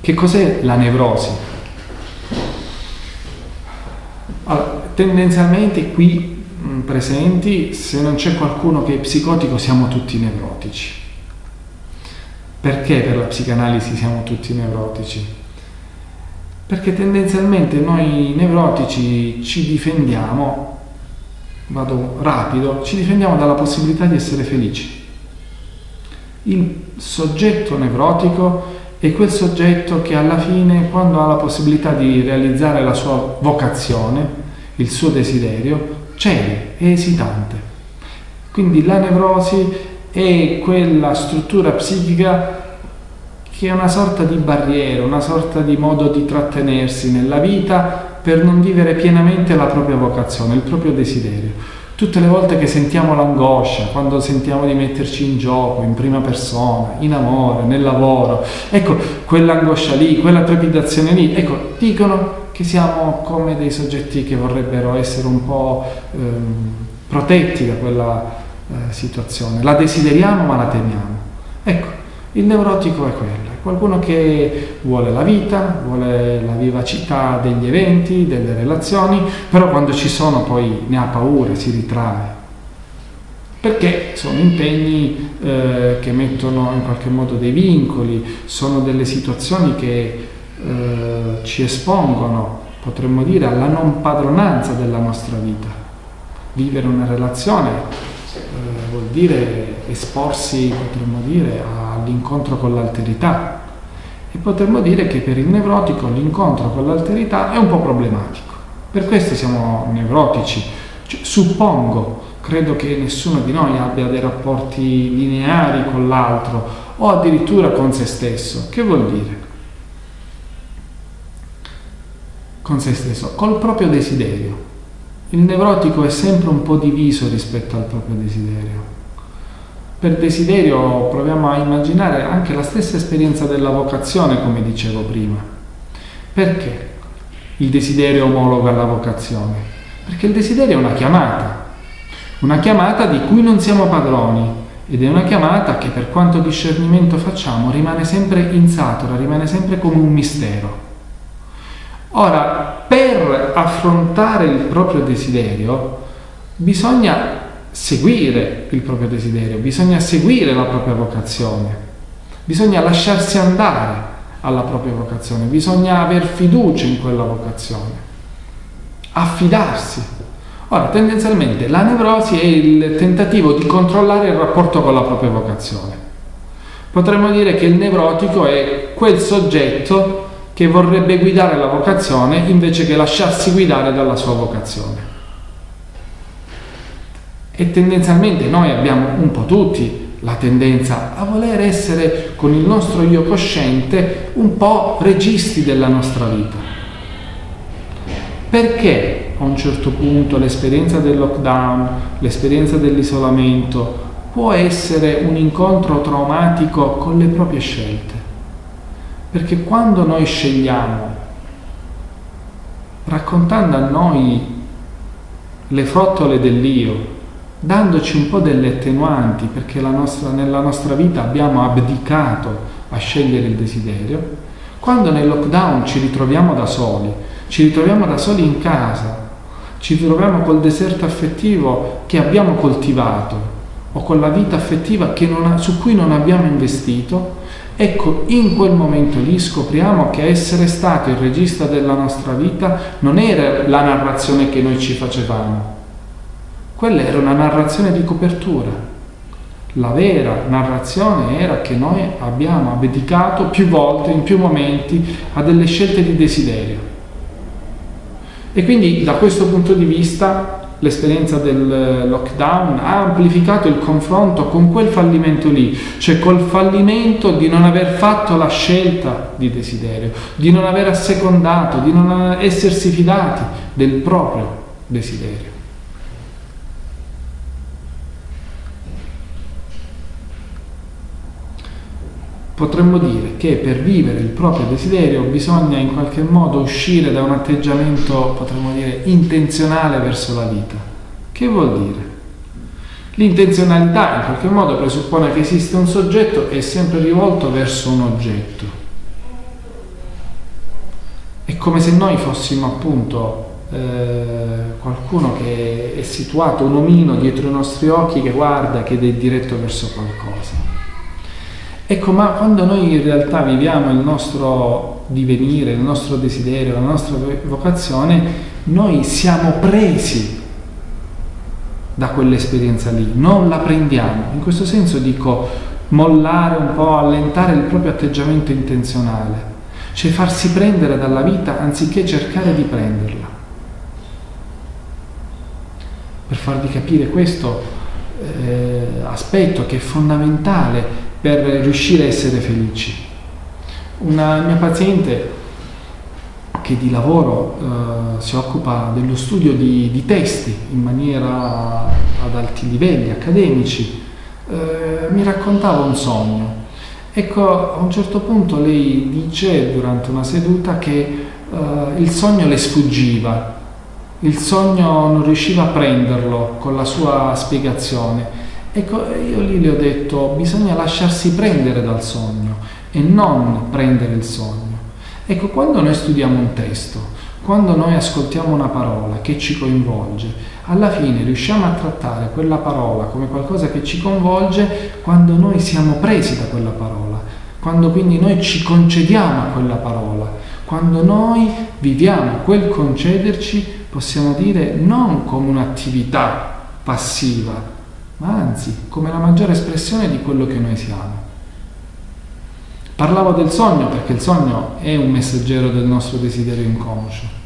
Che cos'è la nevrosi? Allora, tendenzialmente qui mh, presenti, se non c'è qualcuno che è psicotico, siamo tutti nevrotici. Perché per la psicanalisi siamo tutti nevrotici? Perché tendenzialmente noi nevrotici ci difendiamo, vado rapido, ci difendiamo dalla possibilità di essere felici. Il soggetto nevrotico è quel soggetto che alla fine, quando ha la possibilità di realizzare la sua vocazione, il suo desiderio, cede, è esitante. Quindi la nevrosi è quella struttura psichica che è una sorta di barriera, una sorta di modo di trattenersi nella vita per non vivere pienamente la propria vocazione, il proprio desiderio. Tutte le volte che sentiamo l'angoscia, quando sentiamo di metterci in gioco, in prima persona, in amore, nel lavoro, ecco, quell'angoscia lì, quella trepidazione lì, ecco, dicono che siamo come dei soggetti che vorrebbero essere un po' ehm, protetti da quella eh, situazione. La desideriamo ma la temiamo. Ecco, il neurotico è quello, qualcuno che vuole la vita, vuole la vivacità degli eventi, delle relazioni, però quando ci sono poi ne ha paura, si ritrae. Perché sono impegni eh, che mettono in qualche modo dei vincoli, sono delle situazioni che eh, ci espongono, potremmo dire, alla non padronanza della nostra vita. Vivere una relazione eh, vuol dire esporsi, potremmo dire, all'incontro con l'alterità. E potremmo dire che per il nevrotico l'incontro con l'alterità è un po' problematico. Per questo siamo nevrotici. Cioè, suppongo, credo che nessuno di noi abbia dei rapporti lineari con l'altro o addirittura con se stesso. Che vuol dire? Con se stesso, col proprio desiderio. Il nevrotico è sempre un po' diviso rispetto al proprio desiderio. Per desiderio proviamo a immaginare anche la stessa esperienza della vocazione, come dicevo prima. Perché il desiderio omologa la vocazione? Perché il desiderio è una chiamata, una chiamata di cui non siamo padroni ed è una chiamata che per quanto discernimento facciamo rimane sempre insatura, rimane sempre come un mistero. Ora, per affrontare il proprio desiderio bisogna seguire il proprio desiderio, bisogna seguire la propria vocazione, bisogna lasciarsi andare alla propria vocazione, bisogna aver fiducia in quella vocazione, affidarsi. Ora, tendenzialmente la nevrosi è il tentativo di controllare il rapporto con la propria vocazione. Potremmo dire che il nevrotico è quel soggetto che vorrebbe guidare la vocazione invece che lasciarsi guidare dalla sua vocazione. E tendenzialmente noi abbiamo un po' tutti la tendenza a voler essere con il nostro io cosciente un po' registi della nostra vita. Perché a un certo punto l'esperienza del lockdown, l'esperienza dell'isolamento può essere un incontro traumatico con le proprie scelte? Perché quando noi scegliamo, raccontando a noi le frottole dell'io, dandoci un po' delle attenuanti, perché nostra, nella nostra vita abbiamo abdicato a scegliere il desiderio, quando nel lockdown ci ritroviamo da soli, ci ritroviamo da soli in casa, ci troviamo col deserto affettivo che abbiamo coltivato o con la vita affettiva ha, su cui non abbiamo investito, Ecco, in quel momento lì scopriamo che essere stato il regista della nostra vita non era la narrazione che noi ci facevamo, quella era una narrazione di copertura. La vera narrazione era che noi abbiamo abdicato più volte, in più momenti, a delle scelte di desiderio. E quindi da questo punto di vista l'esperienza del lockdown ha amplificato il confronto con quel fallimento lì, cioè col fallimento di non aver fatto la scelta di desiderio, di non aver assecondato, di non essersi fidati del proprio desiderio. Potremmo dire che per vivere il proprio desiderio bisogna in qualche modo uscire da un atteggiamento, potremmo dire, intenzionale verso la vita. Che vuol dire? L'intenzionalità in qualche modo presuppone che esiste un soggetto che è sempre rivolto verso un oggetto. come se noi fossimo appunto eh, qualcuno che è situato, un omino dietro i nostri occhi che guarda, che è diretto verso qualcosa. Ecco, ma quando noi in realtà viviamo il nostro divenire, il nostro desiderio, la nostra vocazione, noi siamo presi da quell'esperienza lì, non la prendiamo. In questo senso dico mollare un po', allentare il proprio atteggiamento intenzionale, cioè farsi prendere dalla vita anziché cercare di prenderla. Per farvi capire questo eh, aspetto che è fondamentale per riuscire a essere felici. Una mia paziente che di lavoro eh, si occupa dello studio di, di, testi in maniera ad alti livelli accademici, eh, mi raccontava un sogno. Ecco, a un certo punto lei dice durante una seduta che eh, il sogno le sfuggiva, il sogno non riusciva a prenderlo con la sua spiegazione Ecco, io lì le ho detto, bisogna lasciarsi prendere dal sogno e non prendere il sogno. Ecco, quando noi studiamo un testo, quando noi ascoltiamo una parola che ci coinvolge, alla fine riusciamo a trattare quella parola come qualcosa che ci coinvolge quando noi siamo presi da quella parola, quando quindi noi ci concediamo a quella parola, quando noi viviamo quel concederci, possiamo dire non come un'attività passiva, ma anzi come la maggiore espressione di quello che noi siamo. Parlavo del sogno perché il sogno è un messaggero del nostro desiderio inconscio.